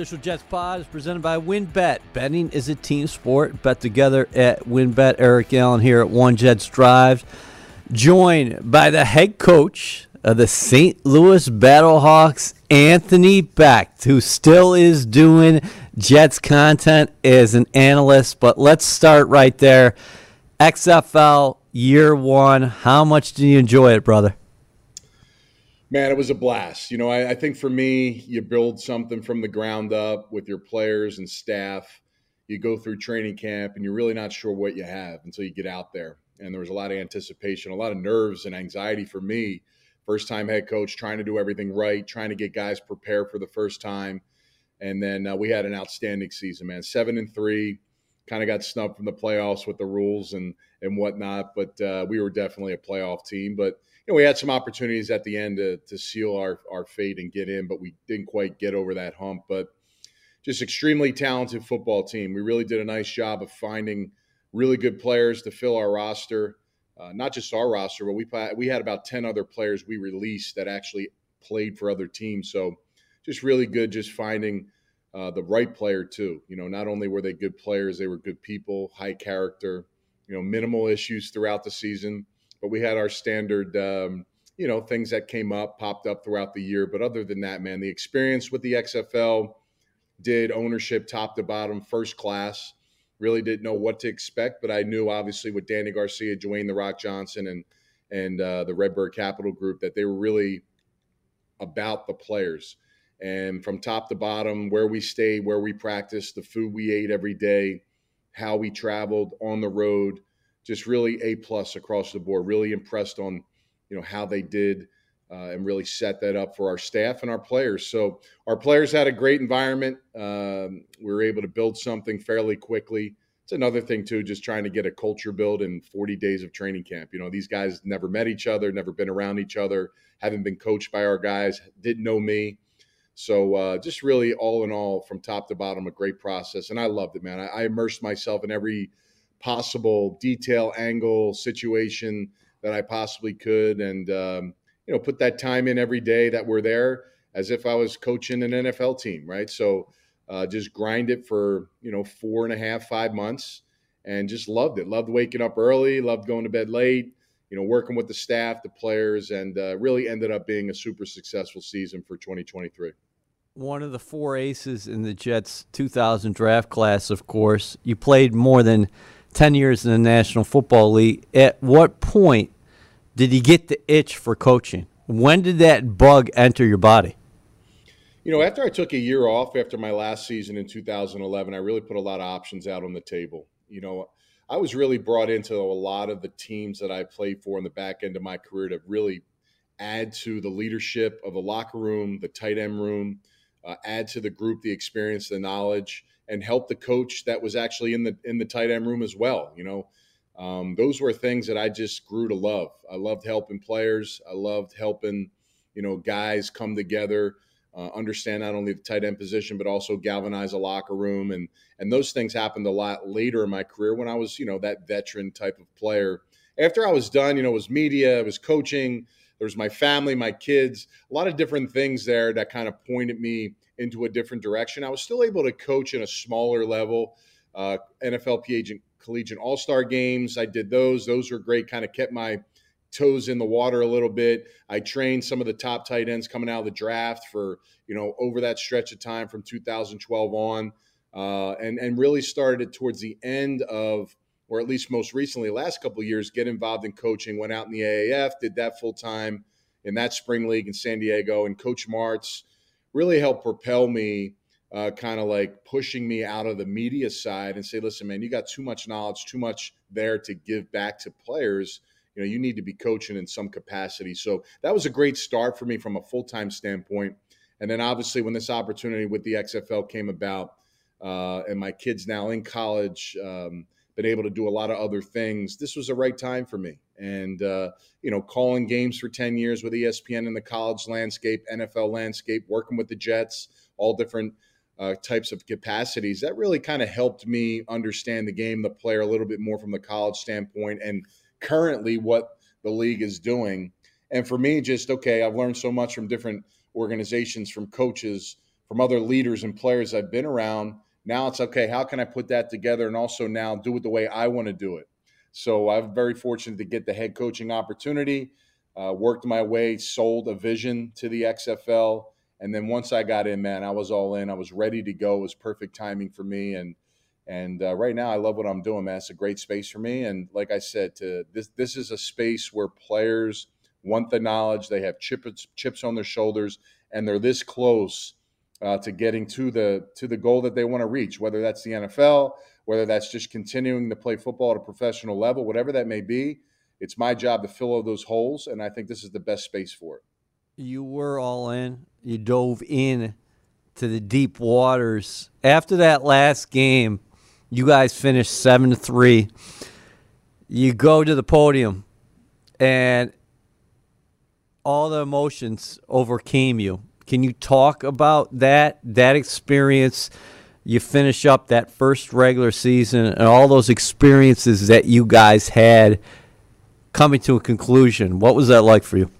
Official Jets Pod is presented by WynnBET. Betting is a team sport. Bet together at WynnBET. Eric Allen here at One Jets Drive, joined by the head coach of the St. Louis Battlehawks, Anthony Becht, who still is doing Jets content as an analyst. But let's start right there. XFL year one. How much do you enjoy it, brother? Man, it was a blast. You know, I, I, think for me, you build something from the ground up with your players and staff. You go through training camp and you're really not sure what you have until you get out there. And there was a lot of anticipation, a lot of nerves and anxiety for me. First time head coach, trying to do everything right, trying to get guys prepared for the first time. And then uh, we had an outstanding season, man. Seven and three, kind of got snubbed from the playoffs with the rules and and whatnot. But uh, we were definitely a playoff team. But know, we had some opportunities at the end to, to seal our, our fate and get in, but we didn't quite get over that hump. But just extremely talented football team. We really did a nice job of finding really good players to fill our roster. Uh, not just our roster, but we we had about ten other players we released that actually played for other teams. So just really good, just finding uh, the right player too. You know, not only were they good players, they were good people, high character. You know, minimal issues throughout the season but we had our standard, um, you know, things that came up, popped up throughout the year. But other than that, man, the experience with the XFL did ownership top to bottom, first class. Really didn't know what to expect, but I knew obviously with Dany Garcia, Dwayne the Rock Johnson, and and uh, the Redbird Capital Group that they were really about the players. And from top to bottom, where we stayed, where we practiced, the food we ate every day, how we traveled on the road, just really a plus across the board. Really impressed on you know how they did uh, and really set that up for our staff and our players. So our players had a great environment. Um, we were able to build something fairly quickly. It's another thing too, just trying to get a culture build in 40 days of training camp. You know, these guys never met each other, never been around each other, haven't been coached by our guys, didn't know me. So uh, just really all in all, from top to bottom, a great process, and I loved it, man. I, I immersed myself in every possible detail, angle, situation that I possibly could, and um, you know, put that time in every day that we're there, as if I was coaching an NFL team, right? So uh, just grind it for you know four and a half, five months, and just loved it. Loved waking up early, loved going to bed late. You know, working with the staff, the players, and uh, really ended up being a super successful season for 2023 one of the four aces in the Jets 2000 draft class, of course. You played more than 10 years in the National Football League. At what point did he get the itch for coaching? When did that bug enter your body? You know, after I took a year off after my last season in 2011, I really put a lot of options out on the table. You know, I was really brought into a lot of the teams that I played for in the back end of my career to really add to the leadership of the locker room, the tight end room, uh, add to the group the experience, the knowledge and help the coach that was actually in the in the tight end room as well. You know, um, those were things that I just grew to love. I loved helping players. I loved helping you know guys come together, uh, understand not only the tight end position but also galvanize a locker room and and those things happened a lot later in my career when I was you know that veteran type of player. After I was done, you know, it was media, it was coaching. There was my family, my kids, a lot of different things there that kind of pointed me into a different direction. I was still able to coach in a smaller level, uh, NFLPA collegiate all star games. I did those; those were great. Kind of kept my toes in the water a little bit. I trained some of the top tight ends coming out of the draft for you know over that stretch of time from 2012 on, uh, and and really started it towards the end of, or at least most recently, last couple years, get involved in coaching. Went out in the AAF, did that full time in that spring league in San Diego, and Coach Martz really helped propel me. Uh, kind of like pushing me out of the media side and say, listen, man, you got too much knowledge, too much there to give back to players. You know you need to be coaching in some capacity. So that was a great start for me from a full-time standpoint. And then obviously when this opportunity with the xfl came about uh, and my kids now in college um, been able to do a lot of other things this was the right time for me and uh, you know calling games for 10 years with espn in the college landscape nfl landscape working with the jets all different uh, types of capacities that really kind of helped me understand the game the player a little bit more from the college standpoint and currently what the league is doing. And for me, just okay, I've learned so much from different organizations, from coaches, from other leaders and players I've been around. Now it's okay, how can I put that together and also now do it the way I want to do it? So I'm very fortunate to get the head coaching opportunity, uh, worked my way, sold a vision to the XFL. And then once I got in, man, I was all in. I was ready to go. It was perfect timing for me. And and uh, right now, I love what I'm doing, man. It's a great space for me. And like I said, to this this is a space where players want the knowledge. They have chips chips on their shoulders, and they're this close uh, to getting to the to the goal that they want to reach. Whether that's the NFL, whether that's just continuing to play football at a professional level, whatever that may be. It's my job to fill all those holes, and I think this is the best space for it. You were all in. You dove in to the deep waters after that last game you guys finished seven to three. You go to the podium, and all the emotions overcame you. Can you talk about that that experience? You finish up that first regular season and all those experiences that you guys had coming to a conclusion. What was that like for you?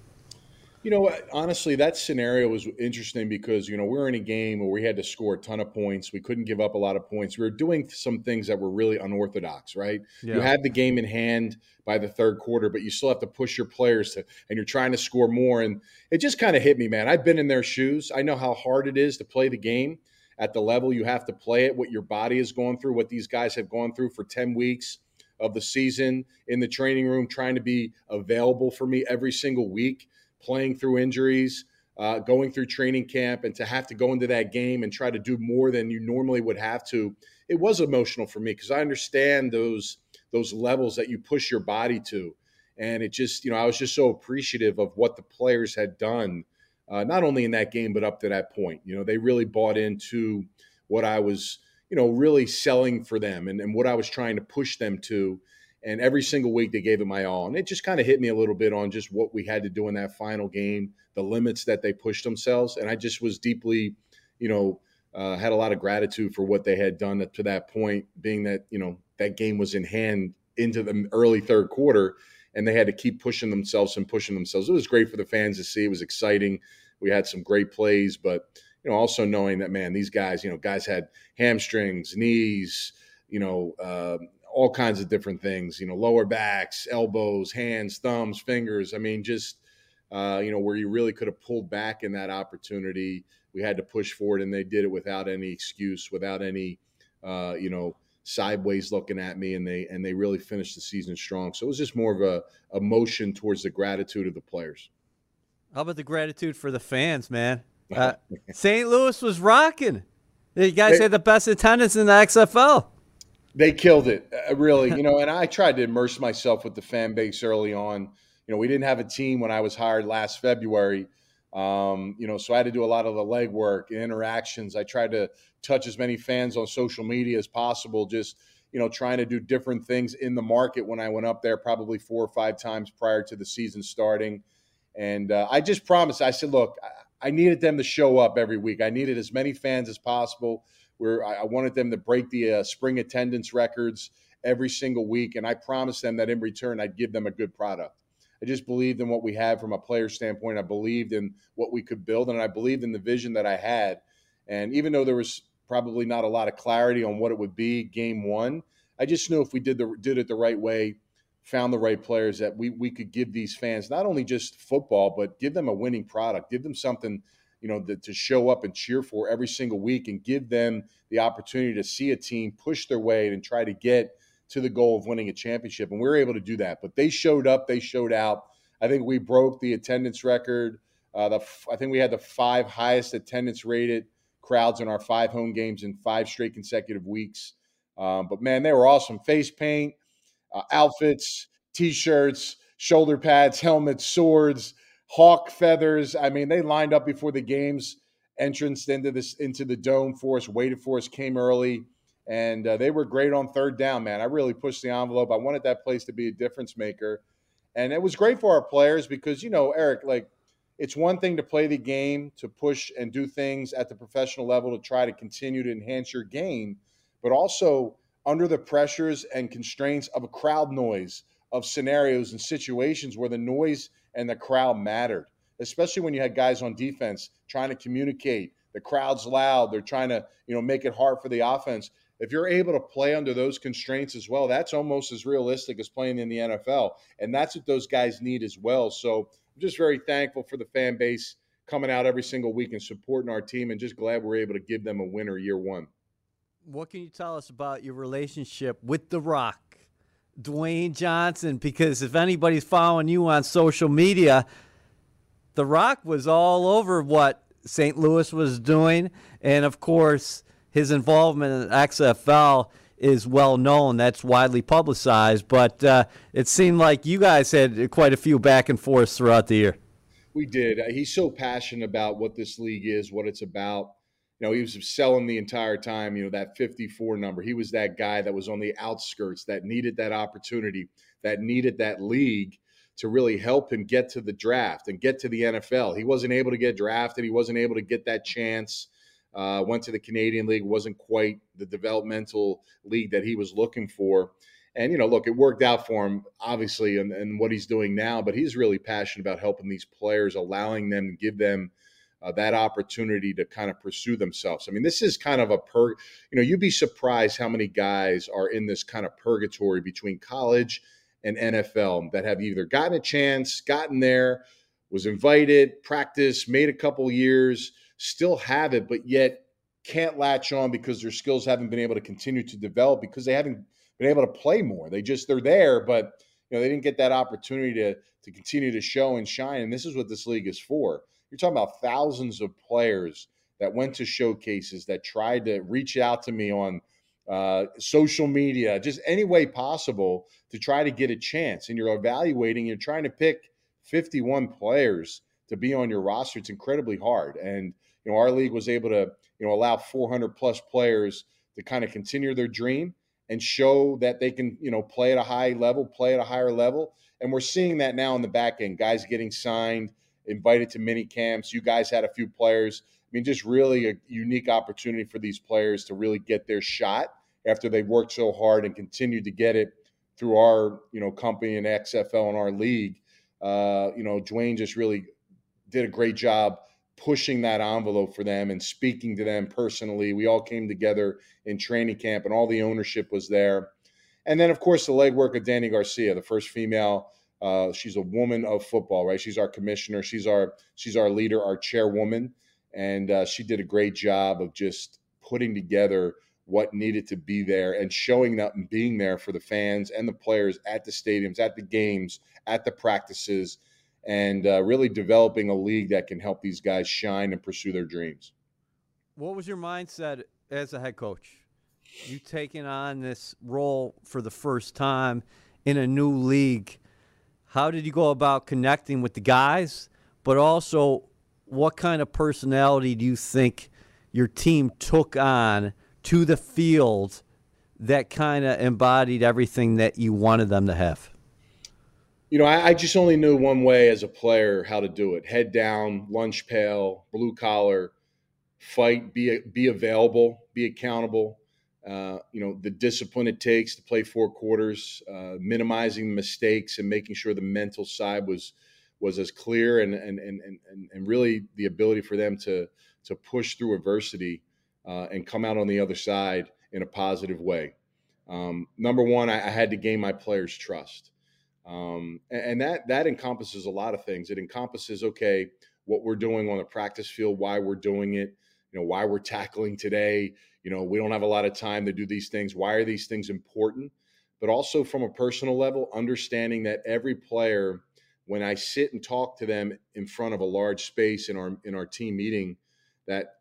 You know, honestly, that scenario was interesting because, you know, we are in a game where we had to score a ton of points. We couldn't give up a lot of points. We were doing some things that were really unorthodox, right? Yeah. You had the game in hand by the third quarter, but you still have to push your players to, and you're trying to score more. And it just kind of hit me, man. I've been in their shoes. I know how hard it is to play the game at the level you have to play it, what your body is going through, what these guys have gone through for 10 weeks of the season in the training room, trying to be available for me every single week playing through injuries, uh, going through training camp, and to have to go into that game and try to do more than you normally would have to, it was emotional for me because I understand those those levels that you push your body to, and it just you know I was just so appreciative of what the players had done, uh, not only in that game but up to that point. You know, they really bought into what I was you know really selling for them and, and what I was trying to push them to and every single week they gave it my all. And it just kind of hit me a little bit on just what we had to do in that final game, the limits that they pushed themselves. And I just was deeply, you know, uh, had a lot of gratitude for what they had done up to that point, being that, you know, that game was in hand into the early third quarter and they had to keep pushing themselves and pushing themselves. It was great for the fans to see. It was exciting. We had some great plays, but, you know, also knowing that, man, these guys, you know, guys had hamstrings, knees, you know, uh, all kinds of different things, you know, lower backs, elbows, hands, thumbs, fingers. I mean, just, uh, you know, where you really could have pulled back in that opportunity. We had to push forward, and they did it without any excuse, without any, uh, you know, sideways looking at me, and they and they really finished the season strong. So it was just more of a, a motion towards the gratitude of the players. How about the gratitude for the fans, man? Uh, St. Louis was rocking. You guys they, had the best attendance in the XFL. They killed it, uh, really. You know, and I tried to immerse myself with the fan base early on. You know, we didn't have a team when I was hired last February. Um, you know, so I had to do a lot of the legwork, interactions. I tried to touch as many fans on social media as possible, just, you know, trying to do different things in the market when I went up there, probably four or five times prior to the season starting. And uh, I just promised, I said, look, I needed them to show up every week. I needed as many fans as possible where I wanted them to break the uh, spring attendance records every single week. And I promised them that in return, I'd give them a good product. I just believed in what we had from a player standpoint. I believed in what we could build, and I believed in the vision that I had. And even though there was probably not a lot of clarity on what it would be game one, I just knew if we did the did it the right way, found the right players that we we could give these fans not only just football, but give them a winning product, give them something you know the, to show up and cheer for every single week, and give them the opportunity to see a team push their way and try to get to the goal of winning a championship. And we were able to do that. But they showed up, they showed out. I think we broke the attendance record. Uh, the I think we had the five highest attendance rated crowds in our five home games in five straight consecutive weeks. Um, but man, they were awesome. Face paint, uh, outfits, t-shirts, shoulder pads, helmets, swords, hawk feathers. I mean, they lined up before the games entrance into this into the dome for us, waited for us, came early, and uh, they were great on third down. Man, I really pushed the envelope. I wanted that place to be a difference maker, and it was great for our players because you know, Eric, like it's one thing to play the game, to push and do things at the professional level to try to continue to enhance your game, but also under the pressures and constraints of a crowd noise, of scenarios and situations where the noise and the crowd mattered, especially when you had guys on defense trying to communicate. The crowd's loud. They're trying to, you know, make it hard for the offense. If you're able to play under those constraints as well, that's almost as realistic as playing in the NFL. And that's what those guys need as well. So I'm just very thankful for the fan base coming out every single week and supporting our team and just glad we're able to give them a winner year one what can you tell us about your relationship with The Rock, Dwayne Johnson? Because if anybody's following you on social media, The Rock was all over what St. Louis was doing. And of course, his involvement in XFL is well known. That's widely publicized. But uh, it seemed like you guys had quite a few back and forths throughout the year. We did. He's so passionate about what this league is, what it's about you know, he was selling the entire time, you know, that 54 number. He was that guy that was on the outskirts that needed that opportunity, that needed that league to really help him get to the draft and get to the NFL. He wasn't able to get drafted. He wasn't able to get that chance. Uh, went to the Canadian League, wasn't quite the developmental league that he was looking for. And, you know, look, it worked out for him, obviously, and, and what he's doing now, but he's really passionate about helping these players, allowing them give them uh, that opportunity to kind of pursue themselves. I mean, this is kind of a per, you know, you'd be surprised how many guys are in this kind of purgatory between college and NFL that have either gotten a chance, gotten there, was invited, practiced, made a couple years, still have it, but yet can't latch on because their skills haven't been able to continue to develop because they haven't been able to play more. They just they're there, but you know they didn't get that opportunity to to continue to show and shine. And this is what this league is for. You're talking about thousands of players that went to showcases that tried to reach out to me on uh, social media, just any way possible to try to get a chance. And you're evaluating, you're trying to pick 51 players to be on your roster. It's incredibly hard. And, you know, our league was able to, you know, allow 400 plus players to kind of continue their dream and show that they can, you know, play at a high level, play at a higher level. And we're seeing that now in the back end, guys getting signed, invited to mini camps. You guys had a few players. I mean, just really a unique opportunity for these players to really get their shot after they've worked so hard and continued to get it through our, you know, company and XFL and our league. Uh, you know, Dwayne just really did a great job pushing that envelope for them and speaking to them personally. We all came together in training camp and all the ownership was there. And then, of course, the legwork of Dany Garcia, the first female uh, she's a woman of football, right? She's our commissioner. She's our she's our leader, our chairwoman, and uh, she did a great job of just putting together what needed to be there and showing up and being there for the fans and the players at the stadiums, at the games, at the practices, and uh, really developing a league that can help these guys shine and pursue their dreams. What was your mindset as a head coach? You taking on this role for the first time in a new league how did you go about connecting with the guys, but also what kind of personality do you think your team took on to the field that kind of embodied everything that you wanted them to have? You know, I, I, just only knew one way as a player how to do it: head down, lunch pail, blue collar, fight, be be available, be accountable. Uh, you know the discipline it takes to play four quarters, uh, minimizing mistakes and making sure the mental side was was as clear and and and and, and really the ability for them to to push through adversity uh, and come out on the other side in a positive way. Um, number one, I, I, had to gain my players' trust. Um, and, and that that encompasses a lot of things. It encompasses okay, what we're doing on the practice field, why we're doing it, you know, why we're tackling today. You know, we don't have a lot of time to do these things. Why are these things important? But also from a personal level, understanding that every player, when I sit and talk to them in front of a large space in our in our team meeting, that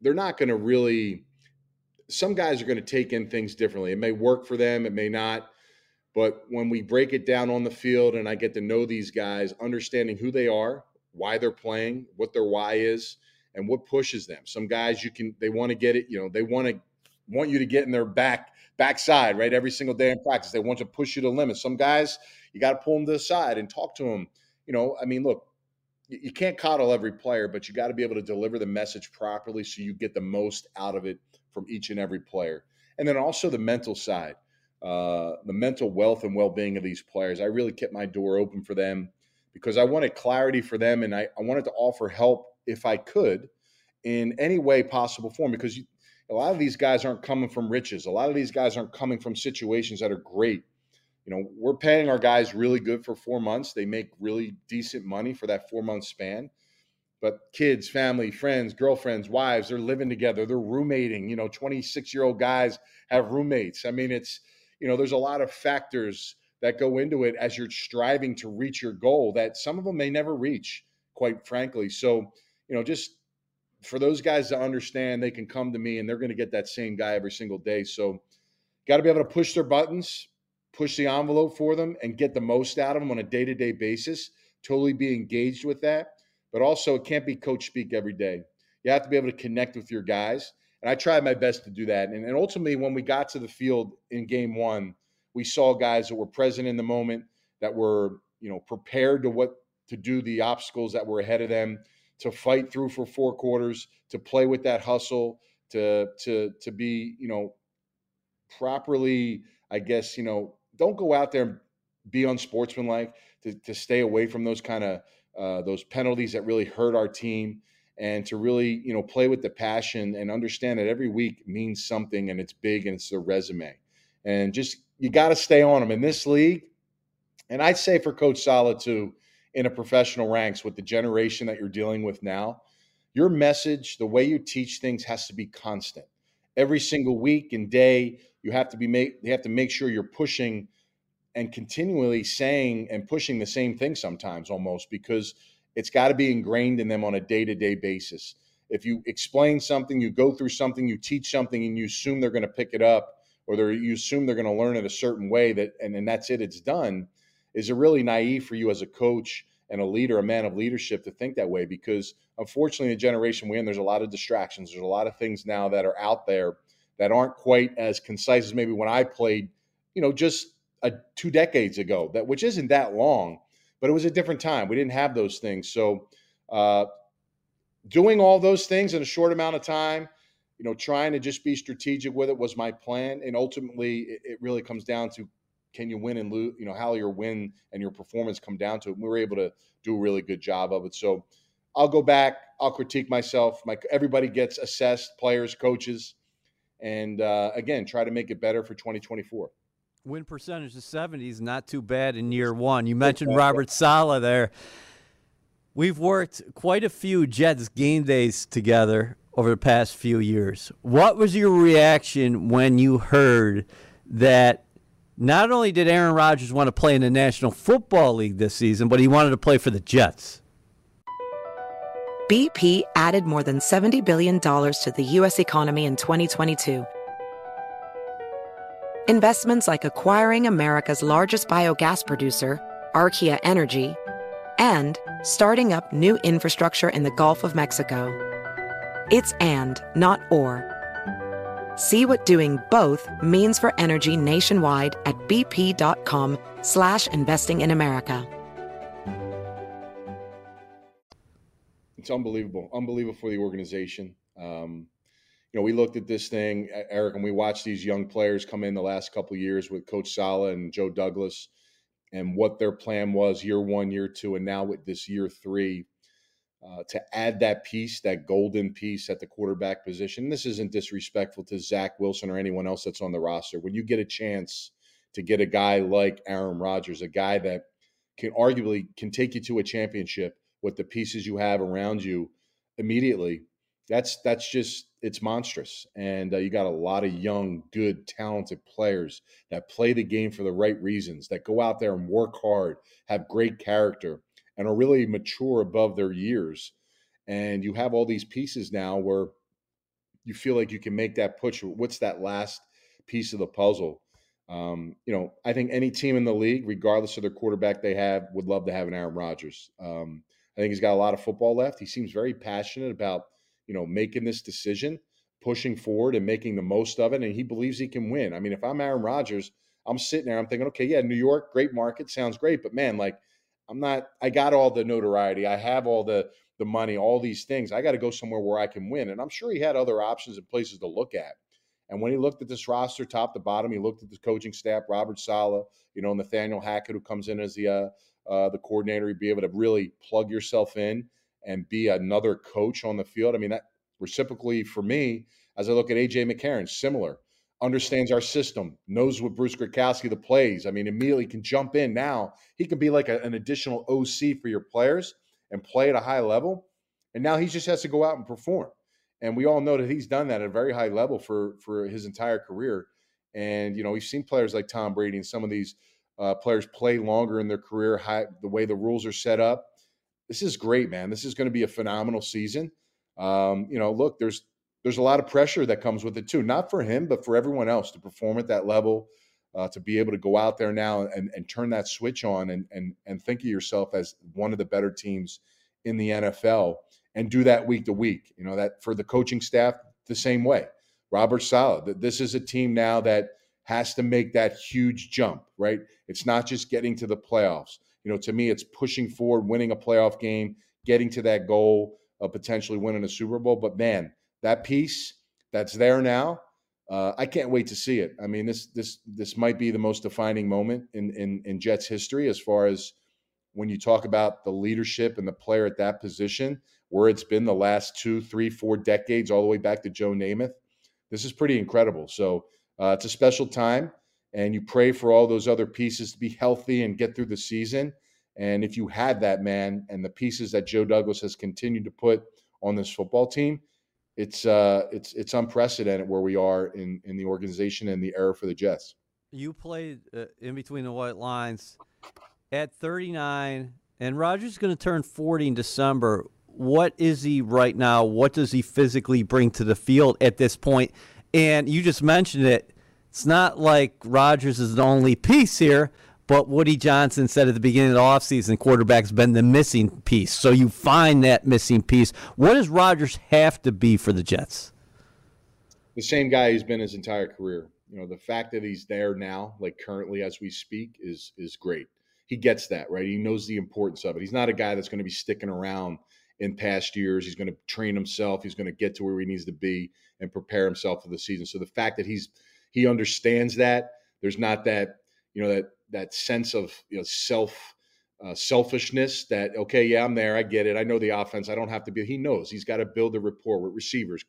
they're not going to really. Some guys are going to take in things differently. It may work for them, it may not. But when we break it down on the field and I get to know these guys, understanding who they are, why they're playing, what their why is, and what pushes them. Some guys you can they want to get it, you know, they want to want you to get in their back backside, right? Every single day in practice. They want to push you to limit. Some guys, you got to pull them to the side and talk to them. You know, I mean, look, you can't coddle every player, but you got to be able to deliver the message properly so you get the most out of it from each and every player. And then also the mental side, uh, the mental wealth and well being of these players. I really kept my door open for them because I wanted clarity for them and I, I wanted to offer help if I could in any way possible for them because you, a lot of these guys aren't coming from riches. A lot of these guys aren't coming from situations that are great. You know, we're paying our guys really good for four months. They make really decent money for that four month span. But kids, family, friends, girlfriends, wives, they're living together. They're roommating. You know, 26 year old guys have roommates. I mean, it's, you know, there's a lot of factors that go into it as you're striving to reach your goal that some of them may never reach, quite frankly. So, you know, just for those guys to understand they can come to me and they're going to get that same guy every single day. So, got to be able to push their buttons, push the envelope for them, and get the most out of them on a day to day basis. Totally be engaged with that. But also, it can't be coach speak every day. You have to be able to connect with your guys. And I tried my best to do that. And, and ultimately, when we got to the field in game one, we saw guys that were present in the moment, that were you know prepared to what to do the obstacles that were ahead of them, to fight through for four quarters, to play with that hustle, to to to be you know properly, I guess you know don't go out there and be unsportsmanlike. To to stay away from those kind of uh, those penalties that really hurt our team and to really you know play with the passion and understand that every week means something and it's big and it's the resume and just you got to stay on them in this league. And I'd say for Coach Saleh too, in a professional ranks with the generation that you're dealing with now, your message, the way you teach things has to be constant. Every single week and day, you have to be make you have to make sure you're pushing and continually saying and pushing the same thing sometimes almost because it's got to be ingrained in them on a day-to-day basis. If you explain something, you go through something, you teach something and you assume they're going to pick it up, or you assume they're going to learn it a certain way that and, and that's it it's done is it really naive for you as a coach and a leader a man of leadership to think that way because unfortunately the generation we're in there's a lot of distractions there's a lot of things now that are out there that aren't quite as concise as maybe when i played you know just a, two decades ago that which isn't that long but it was a different time we didn't have those things so uh, doing all those things in a short amount of time you know, trying to just be strategic with it was my plan. And ultimately, it, it really comes down to can you win and lose, you know, how your win and your performance come down to it. we were able to do a really good job of it. So I'll go back, I'll critique myself. My, everybody gets assessed, players, coaches, and uh, again, try to make it better for 2024. Win percentage of 70 is not too bad in year one. You mentioned Robert Saleh there. We've worked quite a few Jets game days together over the past few years. What was your reaction when you heard that not only did Aaron Rodgers want to play in the National Football League this season, but he wanted to play for the Jets? BP added more than $70 billion to the U.S. economy in 2022. Investments like acquiring America's largest biogas producer, Archaea Energy, and starting up new infrastructure in the Gulf of Mexico. It's and, not or. See what doing both means for energy nationwide at bp.com slash investing in America. It's unbelievable. Unbelievable for the organization. Um, you know, we looked at this thing, Eric, and we watched these young players come in the last couple years with Coach Saleh and Joe Douglas and what their plan was year one, year two, and now with this year three uh, to add that piece, that golden piece at the quarterback position. This isn't disrespectful to Zach Wilson or anyone else that's on the roster. When you get a chance to get a guy like Aaron Rodgers, a guy that can arguably can take you to a championship with the pieces you have around you immediately. That's that's just it's monstrous, and uh, you got a lot of young, good, talented players that play the game for the right reasons, that go out there and work hard, have great character, and are really mature above their years. And you have all these pieces now where you feel like you can make that push. What's that last piece of the puzzle? Um, you know, I think any team in the league, regardless of their quarterback they have, would love to have an Aaron Rodgers. Um, I think he's got a lot of football left. He seems very passionate about, you know, making this decision, pushing forward and making the most of it. And he believes he can win. I mean, if I'm Aaron Rodgers, I'm sitting there, I'm thinking, okay, yeah, New York, great market, sounds great. But man, like, I'm not, I got all the notoriety. I have all the, the money, all these things. I got to go somewhere where I can win. And I'm sure he had other options and places to look at. And when he looked at this roster, top to bottom, he looked at the coaching staff, Robert Saleh, you know, Nathaniel Hackett, who comes in as the uh, uh, the coordinator, be able to really plug yourself in and be another coach on the field. I mean, that reciprocally for me, as I look at AJ McCarron, similar, understands our system, knows what Bruce Gradkowski the plays. I mean, immediately can jump in now. He can be like a, an additional OC for your players and play at a high level. And now he just has to go out and perform and we all know that he's done that at a very high level for for his entire career. And you know, we've seen players like Tom Brady and some of these uh, players play longer in their career. High, the way the rules are set up, this is great, man. This is going to be a phenomenal season. Um, you know, look, there's there's a lot of pressure that comes with it too, not for him, but for everyone else to perform at that level. Uh, to be able to go out there now and, and turn that switch on and, and and think of yourself as one of the better teams in the NFL and do that week to week. You know, that for the coaching staff, the same way. Robert Saleh, this is a team now that has to make that huge jump, right? It's not just getting to the playoffs. You know, to me, it's pushing forward, winning a playoff game, getting to that goal of potentially winning a Super Bowl. But man, that piece that's there now, uh, I can't wait to see it. I mean, this this this might be the most defining moment in in, in Jets history as far as when you talk about the leadership and the player at that position where it's been the last two, three, four decades, all the way back to Joe Namath. This is pretty incredible. So uh, it's a special time, and you pray for all those other pieces to be healthy and get through the season. And if you had that man and the pieces that Joe Douglas has continued to put on this football team, it's uh, it's it's unprecedented where we are in in the organization and the era for the Jets. You played uh, in between the white lines at 39, and Rodgers is going to turn 40 in December what is he right now? What does he physically bring to the field at this point? And you just mentioned it. It's not like Rodgers is the only piece here, but Woody Johnson said at the beginning of the offseason, quarterback's been the missing piece. So you find that missing piece. What does Rodgers have to be for the Jets? The same guy he's been his entire career. You know, the fact that he's there now, like currently as we speak, is is great. He gets that, right? He knows the importance of it. He's not a guy that's going to be sticking around in past years. He's going to train himself. He's going to get to where he needs to be and prepare himself for the season. So the fact that he's he understands that there's not that you know that that sense of you know self uh, selfishness that okay yeah I'm there I get it I know the offense I don't have to be he knows he's got to build a rapport with receivers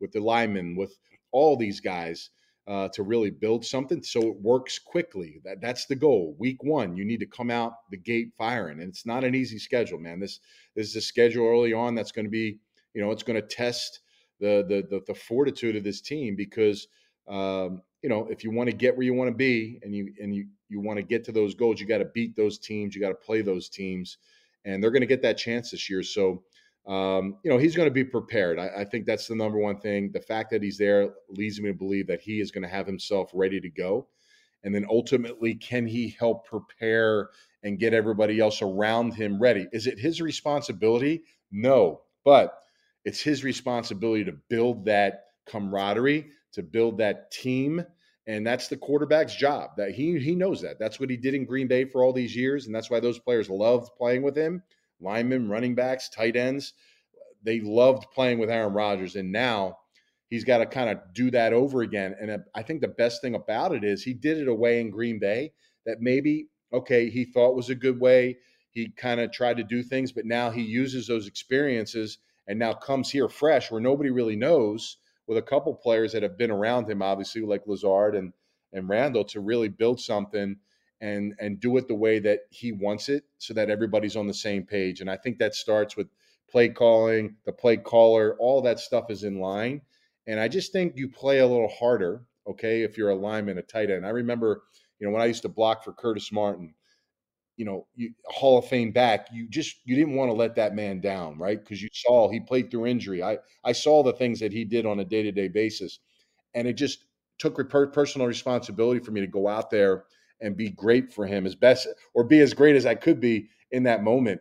with the linemen with all these guys uh, to really build something so it works quickly. That that's the goal. Week one, you need to come out the gate firing, and it's not an easy schedule, man. This, this is a schedule early on that's going to be, you know, it's going to test the, the the the, fortitude of this team because, um, you know, if you want to get where you want to be and you and you you want to get to those goals, you got to beat those teams, you got to play those teams, and they're going to get that chance this year. So um, you know, he's going to be prepared. I, I, think that's the number one thing. The fact that he's there leads me to believe that he is going to have himself ready to go. And then ultimately, can he help prepare and get everybody else around him ready? Is it his responsibility? No, but it's his responsibility to build that camaraderie, to build that team. And that's the quarterback's job. That he he knows that. That's what he did in Green Bay for all these years, and that's why those players loved playing with him linemen, running backs, tight ends. They loved playing with Aaron Rodgers, and now he's got to kind of do that over again. And I think the best thing about it is he did it away in Green Bay that maybe okay he thought was a good way. He kind of tried to do things, but now he uses those experiences and now comes here fresh where nobody really knows with a couple players that have been around him, obviously like Lazard and and Randall to really build something and and do it the way that he wants it so that everybody's on the same page. And I think that starts with play calling, the play caller, all that stuff is in line. And I just think you play a little harder, okay, if you're a lineman, a tight end. I remember, you know, when I used to block for Curtis Martin, you know, you, Hall of Fame back, you just you didn't want to let that man down, right? Because you saw he played through injury. I I saw the things that he did on a day to day basis, and it just took personal responsibility for me to go out there and be great for him as best or be as great as I could be in that moment.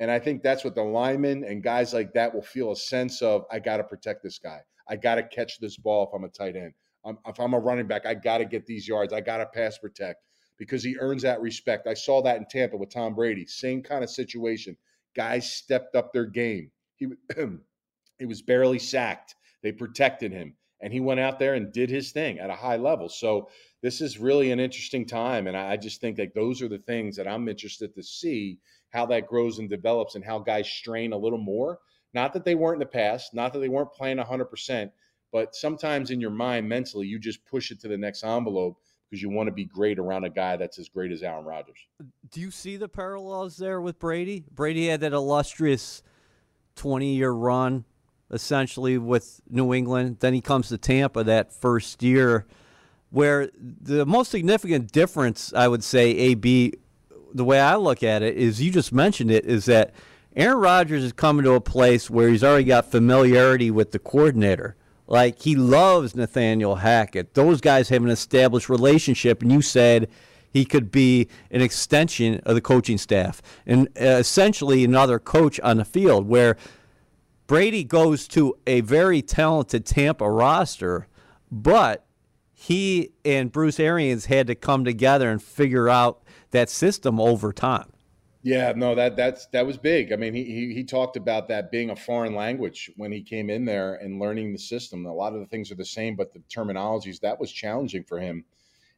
And I think that's what the linemen and guys like that will feel a sense of I got to protect this guy. I got to catch this ball if I'm a tight end. I'm, if I'm a running back, I got to get these yards. I got to pass protect because he earns that respect. I saw that in Tampa with Tom Brady. Same kind of situation. Guys stepped up their game. He, he was barely sacked. They protected him and he went out there and did his thing at a high level. So this is really an interesting time, and I just think that those are the things that I'm interested to see how that grows and develops, and how guys strain a little more. Not that they weren't in the past, not that they weren't playing 100 percent, but sometimes in your mind mentally you just push it to the next envelope because you want to be great around a guy that's as great as Aaron Rodgers. Do you see the parallels there with Brady? Brady had that illustrious 20 year run essentially with New England. Then he comes to Tampa that first year, where the most significant difference, I would say, AB, the way I look at it is you just mentioned it, is that Aaron Rodgers is coming to a place where he's already got familiarity with the coordinator. Like he loves Nathaniel Hackett. Those guys have an established relationship, and you said he could be an extension of the coaching staff and uh, essentially another coach on the field where Brady goes to a very talented Tampa roster, but he and Bruce Arians had to come together and figure out that system over time. Yeah, no, that that's that was big. I mean, he, he he talked about that being a foreign language when he came in there and learning the system. A lot of the things are the same, but the terminologies that was challenging for him.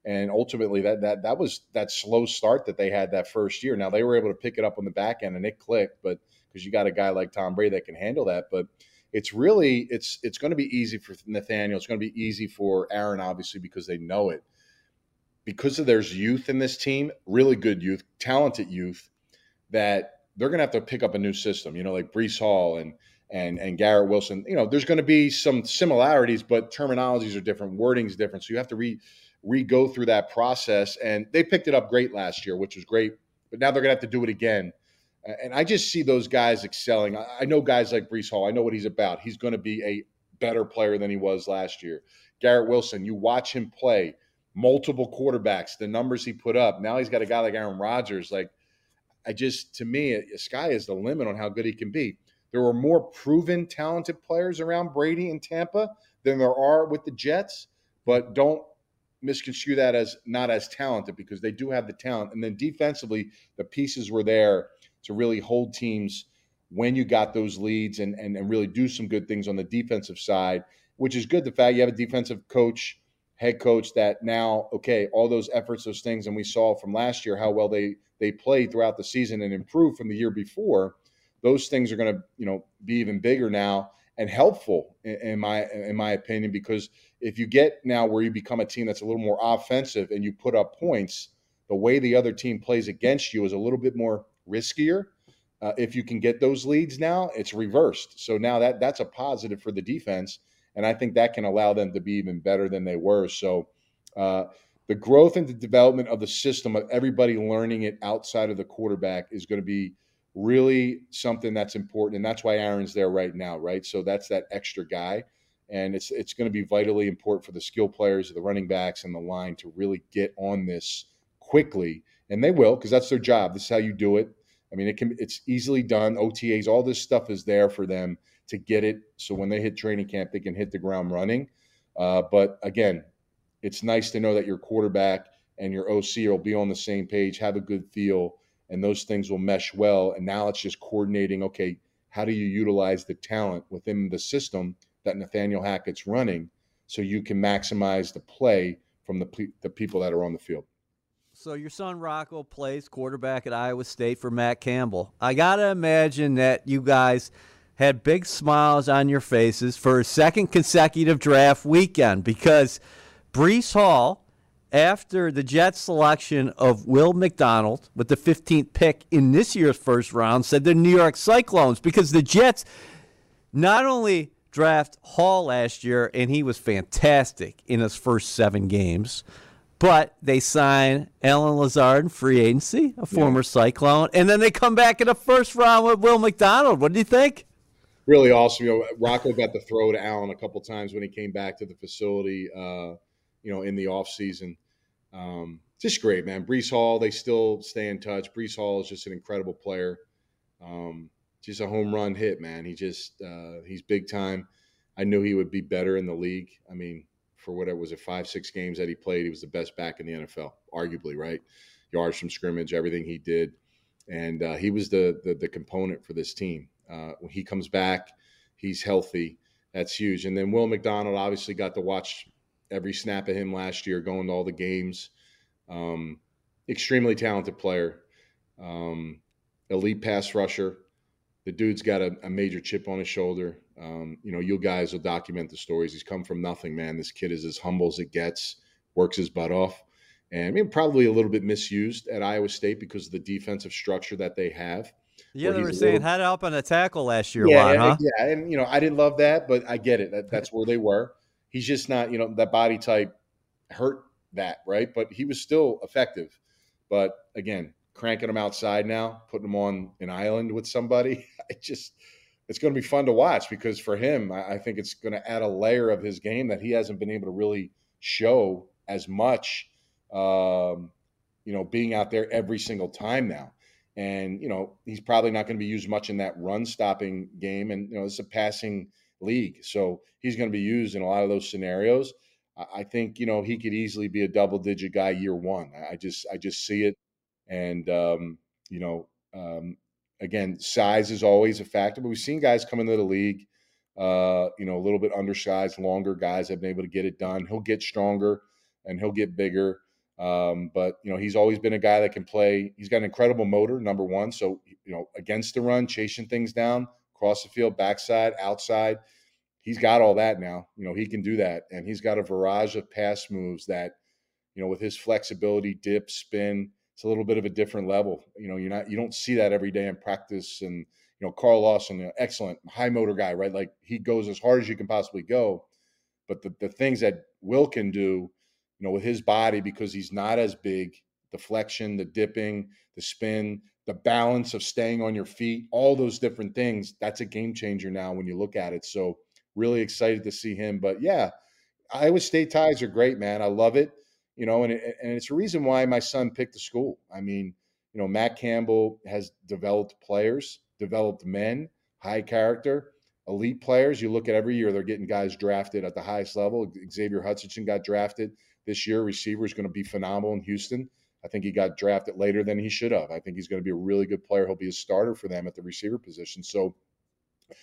And ultimately, that that that was that slow start that they had that first year. Now they were able to pick it up on the back end and it clicked, but because you got a guy like Tom Brady that can handle that. But it's really it's it's going to be easy for Nathaniel. It's going to be easy for Aaron, obviously, because they know it. Because of there's youth in this team, really good youth, talented youth, that they're going to have to pick up a new system. You know, like Breece Hall and and and Garrett Wilson. You know, there's going to be some similarities, but terminologies are different, wording's different. So you have to re re go through that process. And they picked it up great last year, which was great. But now they're going to have to do it again and I just see those guys excelling. I know guys like Breece Hall. I know what he's about. He's going to be a better player than he was last year. Garrett Wilson, you watch him play multiple quarterbacks, the numbers he put up. Now he's got a guy like Aaron Rodgers. Like, I just, to me, sky is the limit on how good he can be. There were more proven, talented players around Brady in Tampa than there are with the Jets, but don't misconstrue that as not as talented because they do have the talent. And then defensively, the pieces were there to really hold teams when you got those leads and, and, and really do some good things on the defensive side, which is good. The fact you have a defensive coach, head coach that now, okay, all those efforts, those things, and we saw from last year how well they they played throughout the season and improved from the year before. Those things are going to, you know, be even bigger now and helpful in, my in my opinion because if you get now where you become a team that's a little more offensive and you put up points, the way the other team plays against you is a little bit more riskier. Uh, if you can get those leads now, it's reversed. So now that that's a positive for the defense, and I think that can allow them to be even better than they were. So uh, the growth and the development of the system of everybody learning it outside of the quarterback is going to be really something that's important, and that's why Aaron's there right now, right? So that's that extra guy. And it's it's going to be vitally important for the skill players, the running backs, and the line to really get on this quickly and they will because that's their job. This is how you do it. I mean, it can it's easily done. OTAs, all this stuff is there for them to get it. So when they hit training camp, they can hit the ground running. Uh, but again, it's nice to know that your quarterback and your OC will be on the same page, have a good feel, and those things will mesh well. And now it's just coordinating. Okay, how do you utilize the talent within the system that Nathaniel Hackett's running, so you can maximize the play from the the people that are on the field. So your son Rocco plays quarterback at Iowa State for Matt Campbell. I gotta imagine that you guys had big smiles on your faces for a second consecutive draft weekend because Breece Hall after the Jets' selection of Will McDonald with the 15th pick in this year's first round, said the New York Cyclones because the Jets not only draft Hall last year, and he was fantastic in his first seven games, but they sign Allen Lazard in free agency, a former yeah. Cyclone, and then they come back in the first round with Will McDonald. What do you think? Really awesome. You know, Rocco got the throw to Allen a couple times when he came back to the facility. Uh, you know, in the off season. Um, just great, man. Breece Hall, they still stay in touch. Breece Hall is just an incredible player. Um, just a home run hit, man. He just uh, he's big time. I knew he would be better in the league. I mean, for whatever was it, five, six games that he played, he was the best back in the NFL, arguably, right? Yards from scrimmage, everything he did, and uh, he was the, the, the component for this team. Uh, when he comes back, he's healthy. That's huge. And then Will McDonald obviously got to watch every snap of him last year, going to all the games. Um, extremely talented player, um, elite pass rusher. The dude's got a, a major chip on his shoulder. Um, you know, you guys will document the stories. He's come from nothing, man. This kid is as humble as it gets, works his butt off. And I mean, probably a little bit misused at Iowa State because of the defensive structure that they have. Yeah, they were saying had help on a tackle last year, yeah, huh? Yeah, and you know, I didn't love that, but I get it. That, that's where they were he's just not, you know, that body type hurt that, right? But he was still effective. But again, cranking him outside now, putting him on an island with somebody, I just it's going to be fun to watch because for him, I think it's going to add a layer of his game that he hasn't been able to really show as much. Um, you know, being out there every single time now. And, you know, he's probably not going to be used much in that run stopping game. And, you know, it's a passing league. So he's going to be used in a lot of those scenarios. I think you know he could easily be a double digit guy year one. I just I just see it, and um, you know um, again size is always a factor. But we've seen guys come into the league, uh, you know, a little bit undersized, longer guys have been able to get it done. He'll get stronger and he'll get bigger. Um, but you know he's always been a guy that can play. He's got an incredible motor, number one. So you know against the run, chasing things down, across the field, backside, outside. He's got all that now. You know, he can do that. And he's got a barrage of pass moves that, you know, with his flexibility, dip, spin, it's a little bit of a different level. You know, you're not you don't see that every day in practice. And, you know, Carl Lawson, you know, excellent high motor guy, right? Like he goes as hard as you can possibly go. But the, the things that Will can do, you know, with his body because he's not as big, the flexion, the dipping, the spin, the balance of staying on your feet, all those different things. That's a game changer now when you look at it. So really excited to see him. But yeah, Iowa State ties are great, man. I love it. You know, and it, and it's a reason why my son picked the school. I mean, you know, Matt Campbell has developed players, developed men, high character, elite players. You look at every year, they're getting guys drafted at the highest level. Xavier Hutchinson got drafted this year. Receiver is going to be phenomenal in Houston. I think he got drafted later than he should have. I think he's going to be a really good player. He'll be a starter for them at the receiver position. So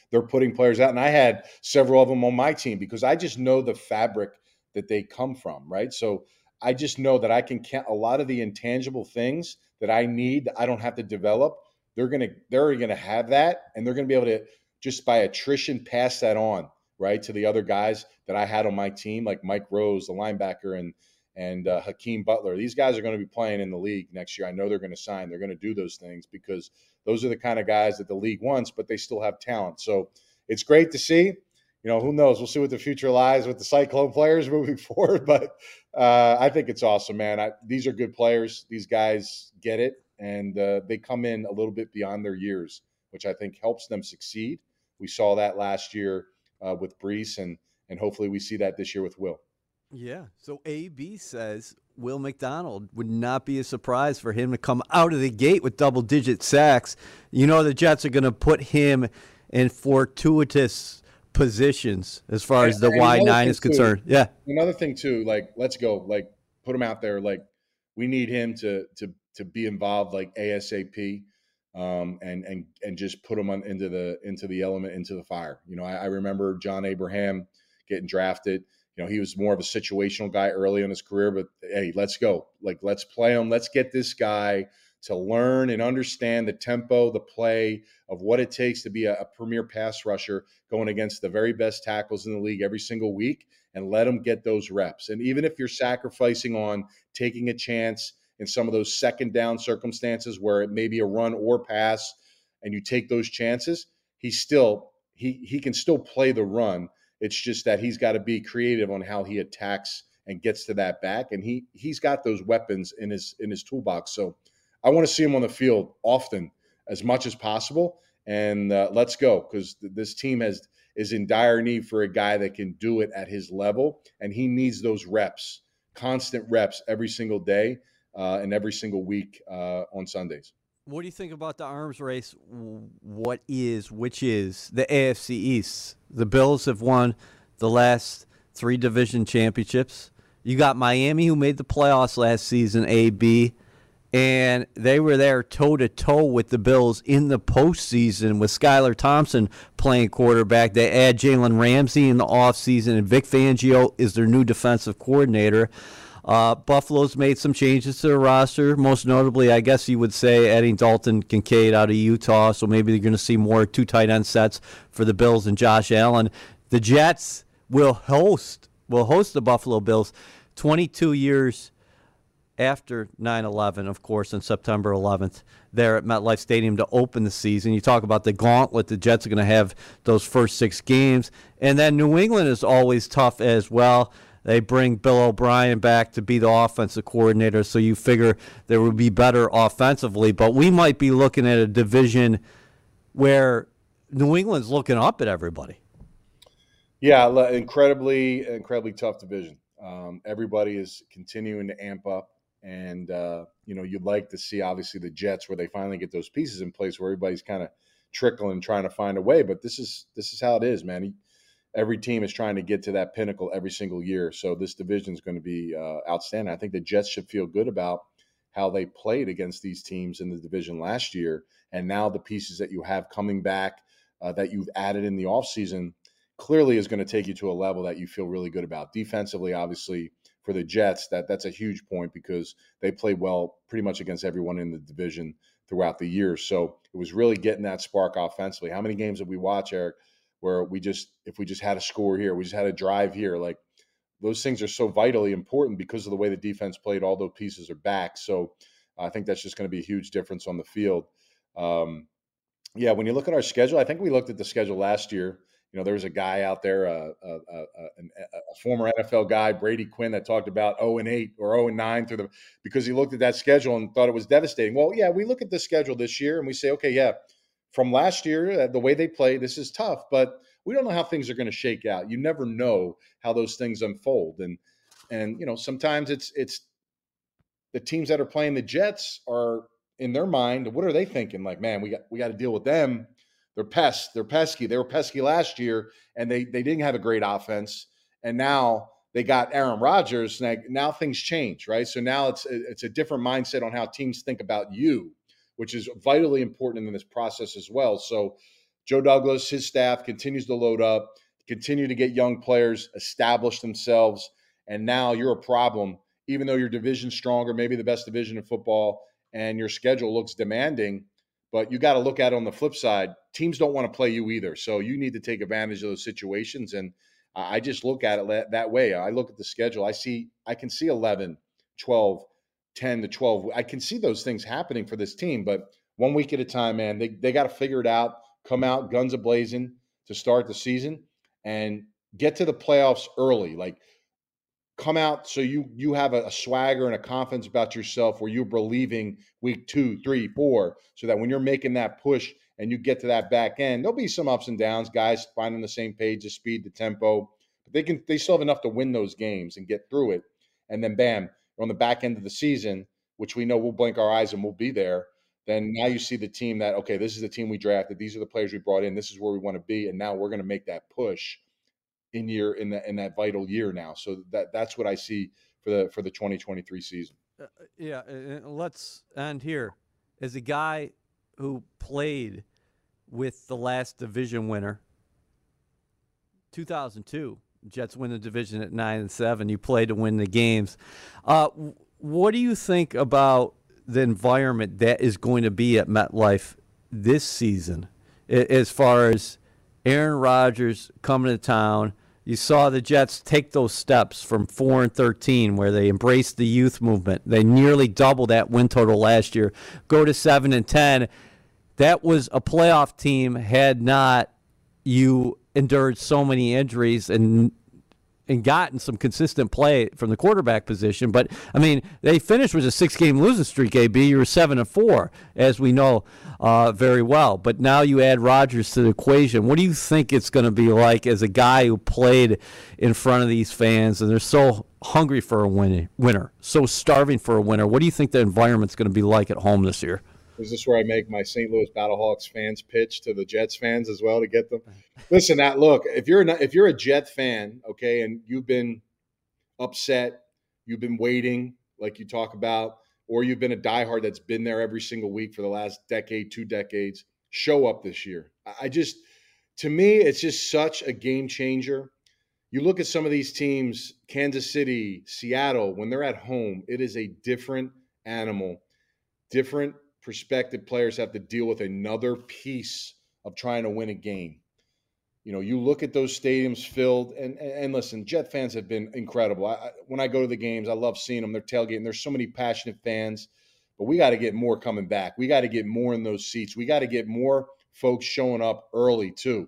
they're putting players out. And I had several of them on my team because I just know the fabric that they come from, right? So I just know that I can count a lot of the intangible things that I need, I don't have to develop. They're gonna they're gonna have that and they're gonna be able to just by attrition pass that on, right, to the other guys that I had on my team, like Mike Rose, the linebacker, and and uh, Hakeem Butler. These guys are going to be playing in the league next year. I know they're going to sign. They're going to do those things because those are the kind of guys that the league wants, but they still have talent. So it's great to see. You know, who knows? We'll see what the future lies with the Cyclone players moving forward. But uh, I think it's awesome, man. I, these are good players. These guys get it, and uh, they come in a little bit beyond their years, which I think helps them succeed. We saw that last year uh, with Breece, and and hopefully we see that this year with Will. Yeah. So AB says Will McDonald would not be a surprise for him to come out of the gate with double digit sacks. You know, the Jets are going to put him in fortuitous positions as far as the wide nine is concerned. Too, yeah. Another thing, too, like, let's go, like, put him out there. Like, we need him to, to, to be involved like ASAP. Um, and and and just put them on into the into the element into the fire. You know, I, I remember John Abraham getting drafted you know, he was more of a situational guy early in his career, but hey, let's go. Like, let's play him. Let's get this guy to learn and understand the tempo, the play of what it takes to be a, a, premier pass rusher going against the very best tackles in the league every single week and let him get those reps. And even if you're sacrificing on taking a chance in some of those second down circumstances where it may be a run or pass and you take those chances, he still he he can still play the run. It's just that he's got to be creative on how he attacks and gets to that back and he he's got those weapons in his in his toolbox. So I want to see him on the field often, as much as possible. And uh, let's go because th- this team has is in dire need for a guy that can do it at his level, and he needs those reps, constant reps every single day and every single week uh, on Sundays. What do you think about the arms race? What is, which is the AFC East? The Bills have won the last three division championships. You got Miami, who made the playoffs last season, AB and they were there toe to toe with the Bills in the postseason with Skylar Thompson playing quarterback. They add Jalen Ramsey in the offseason, and Vic Fangio is their new defensive coordinator. Uh, Buffalo's made some changes to the roster, most notably, I guess you would say, adding Dalton Kincaid out of Utah. So maybe you're going to see more two tight end sets for the Bills and Josh Allen. The Jets will host will host the Buffalo Bills 22 years after 9 11, of course, on September 11th, there at MetLife Stadium to open the season. You talk about the gauntlet the Jets are going to have those first six games. And then New England is always tough as well. They bring Bill O'Brien back to be the offensive coordinator, so you figure they would be better offensively. But we might be looking at a division where New England's looking up at everybody. Yeah, incredibly, incredibly tough division. Um, everybody is continuing to amp up. And uh, you know, you'd like to see obviously the Jets where they finally get those pieces in place where everybody's kind of trickling, trying to find a way. But this is this is how it is, man. Every team is trying to get to that pinnacle every single year. So this division is going to be uh, outstanding. I think the Jets should feel good about how they played against these teams in the division last year, and now the pieces that you have coming back uh, that you've added in the offseason clearly is going to take you to a level that you feel really good about. Defensively, obviously, for the Jets, that that's a huge point because they played well pretty much against everyone in the division throughout the year. So it was really getting that spark offensively. How many games did we watch, Eric, where we just if we just had a score here, we just had a drive here, like those things are so vitally important because of the way the defense played. All those pieces are back, so I think that's just going to be a huge difference on the field. Um, yeah, when you look at our schedule, I think we looked at the schedule last year you know, there was a guy out there, uh, uh, uh, a former NFL guy, Brady Quinn, that talked about 0 and 8 or 0 and 9 through the because he looked at that schedule and thought it was devastating. Well, yeah, we look at the schedule this year and we say, okay, yeah, from last year, uh, the way they play, this is tough, but we don't know how things are going to shake out. You never know how those things unfold, and and you know sometimes it's it's the teams that are playing the Jets are in their mind, what are they thinking? Like, man, we got we got to deal with them they're pests. They're pesky. They were pesky last year, and they they didn't have a great offense. And now they got Aaron Rodgers. Now, now things change, right? So now it's it's a different mindset on how teams think about you, which is vitally important in this process as well. So Joe Douglas, his staff continues to load up, continue to get young players establish themselves, and now you're a problem. Even though your division's stronger, maybe the best division in football, and your schedule looks demanding but you got to look at it on the flip side. Teams don't want to play you either. So you need to take advantage of those situations. And I just look at it that way. I look at the schedule. I see, I can see 11, 12, 10 to 12. I can see those things happening for this team, but one week at a time, man, they, they got to figure it out, come out guns a blazing to start the season and get to the playoffs early. Like come out so you you have a, a, swagger and a confidence about yourself where you're believing week two, three, four, so that when you're making that push and you get to that back end, there'll be some ups and downs, guys finding the same page, the speed, the tempo, but they can they still have enough to win those games and get through it. And then bam, on the back end of the season, which we know we'll blink our eyes and we'll be there. Then now you see the team that okay, this is the team we drafted. These are the players we brought in. This is where we want to be, and now we're going to make that push in year in that in that vital year now. So that that's what I see for the for the 2023 season. Uh, uh yeah, let's end here. As a guy who played with the last division winner, 2002, Jets win the division at nine and seven. You play to win the games. Uh, what do you think about the environment that is going to be at MetLife this season, as far as Aaron Rodgers coming to town. You saw the Jets take those steps from four and thirteen, where they embraced the youth movement. They nearly doubled that win total last year. Go to seven and ten. That was a playoff team. Had not you endured so many injuries and and gotten some consistent play from the quarterback position. But I mean, they finished with a six-game losing streak. AB, you were seven and four, as we know uh, very well. But now you add Rodgers to the equation. What do you think it's going to be like as a guy who played in front of these fans and they're so hungry for a win- winner, so starving for a winner? What do you think the environment's going to be like at home this year? Is this where I make my St. Louis Battlehawks fans pitch to the Jets fans as well to get them? Listen, that look, if you're not, if you're a Jet fan, okay, and you've been upset, you've been waiting, like you talk about, or you've been a diehard that's been there every single week for the last decade, two decades, show up this year. I just, to me, it's just such a game changer. You look at some of these teams, Kansas City, Seattle, when they're at home, it is a different animal, different prospective players have to deal with another piece of trying to win a game. You know, you look at those stadiums filled, and and listen, Jet fans have been incredible. I, when I go to the games, I love seeing them. They're tailgating. There's so many passionate fans, but we got to get more coming back. We got to get more in those seats. We got to get more folks showing up early too.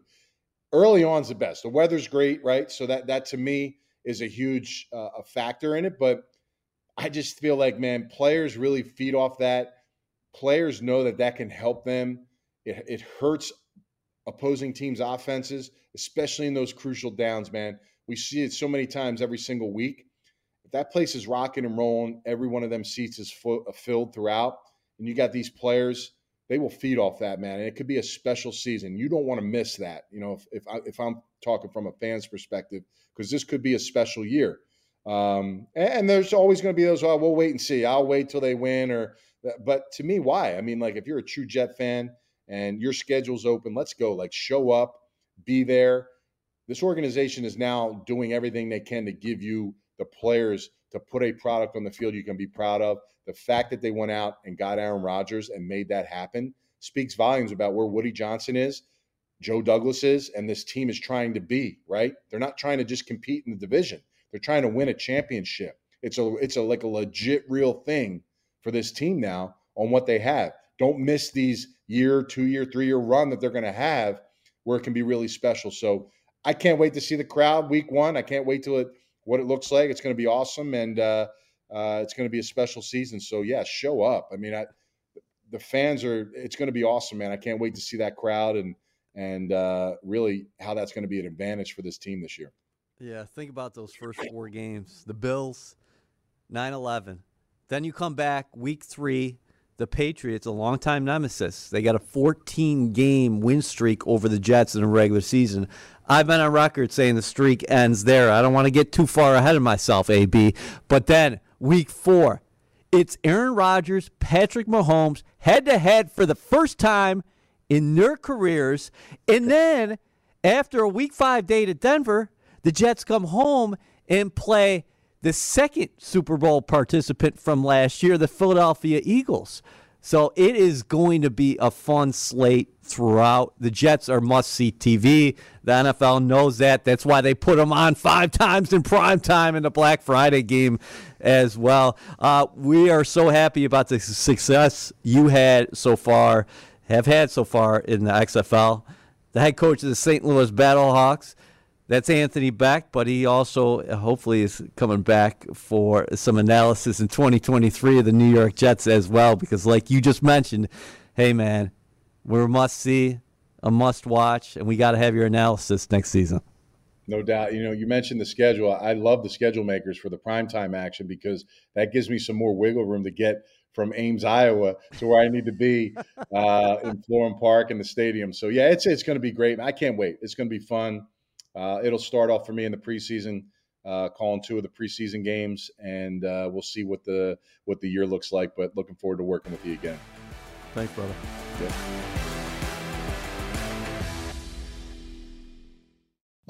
Early on's the best. The weather's great, right? So that that to me is a huge uh, a factor in it. But I just feel like, man, players really feed off that players know that that can help them. It, it hurts opposing teams' offenses, especially in those crucial downs, man. We see it so many times every single week. If that place is rocking and rolling, every one of them seats is uh, filled throughout, and you got these players, they will feed off that, man. And it could be a special season. You don't want to miss that, you know, if, if, I, if I'm talking from a fan's perspective, because this could be a special year. Um, and, and, there's always going to be those, oh, we'll wait and see. I'll wait till they win or Uh, but to me, why? I mean, like if you're a true Jet fan and your schedule's open, let's go. Like show up, be there. This organization is now doing everything they can to give you the players to put a product on the field you can be proud of. The fact that they went out and got Aaron Rodgers and made that happen speaks volumes about where Woody Johnson is, Joe Douglas is, and this team is trying to be, right? They're not trying to just compete in the division. They're trying to win a championship. It's a it's a like a legit real thing for this team now on what they have. Don't miss these year, two year, three year run that they're going to have where it can be really special. So I can't wait to see the crowd week one. I can't wait to it what it looks like. It's going to be awesome, and uh, uh, it's going to be a special season. So yeah, show up. I mean, I, the fans are. It's going to be awesome, man. I can't wait to see that crowd and and uh, really how that's going to be an advantage for this team this year. Yeah, think about those first four games. The Bills, 9-11. Then you come back week three. The Patriots, a longtime nemesis, they got a 14 game win streak over the Jets in a regular season. I've been on record saying the streak ends there. I don't want to get too far ahead of myself, AB. But then week four, it's Aaron Rodgers, Patrick Mahomes, head to head for the first time in their careers. And then after a week five day to Denver, the Jets come home and play the second Super Bowl participant from last year, the Philadelphia Eagles. So it is going to be a fun slate throughout. The Jets are must see TV. The NFL knows that. That's why they put them on five times in prime time in the Black Friday game as well. Uh, we are so happy about the success you had so far, have had so far in the XFL. The head coach of the St. Louis Battlehawks that's Anthony Becht, but he also uh, hopefully is coming back for some analysis in 2023 of the New York Jets as well. Because, like you just mentioned, hey man, we're a must see, a must watch, and we got to have your analysis next season. No doubt. You know, you mentioned the schedule. I love the schedule makers for the primetime action because that gives me some more wiggle room to get from Ames, Iowa, to where I need to be uh, in Florham Park and the stadium. So yeah, it's it's going to be great. I can't wait. It's going to be fun. Uh, it'll start off for me in the preseason, uh, calling two of the preseason games, and uh, we'll see what the what the year looks like. But looking forward to working with you again. Thanks, brother. Yeah.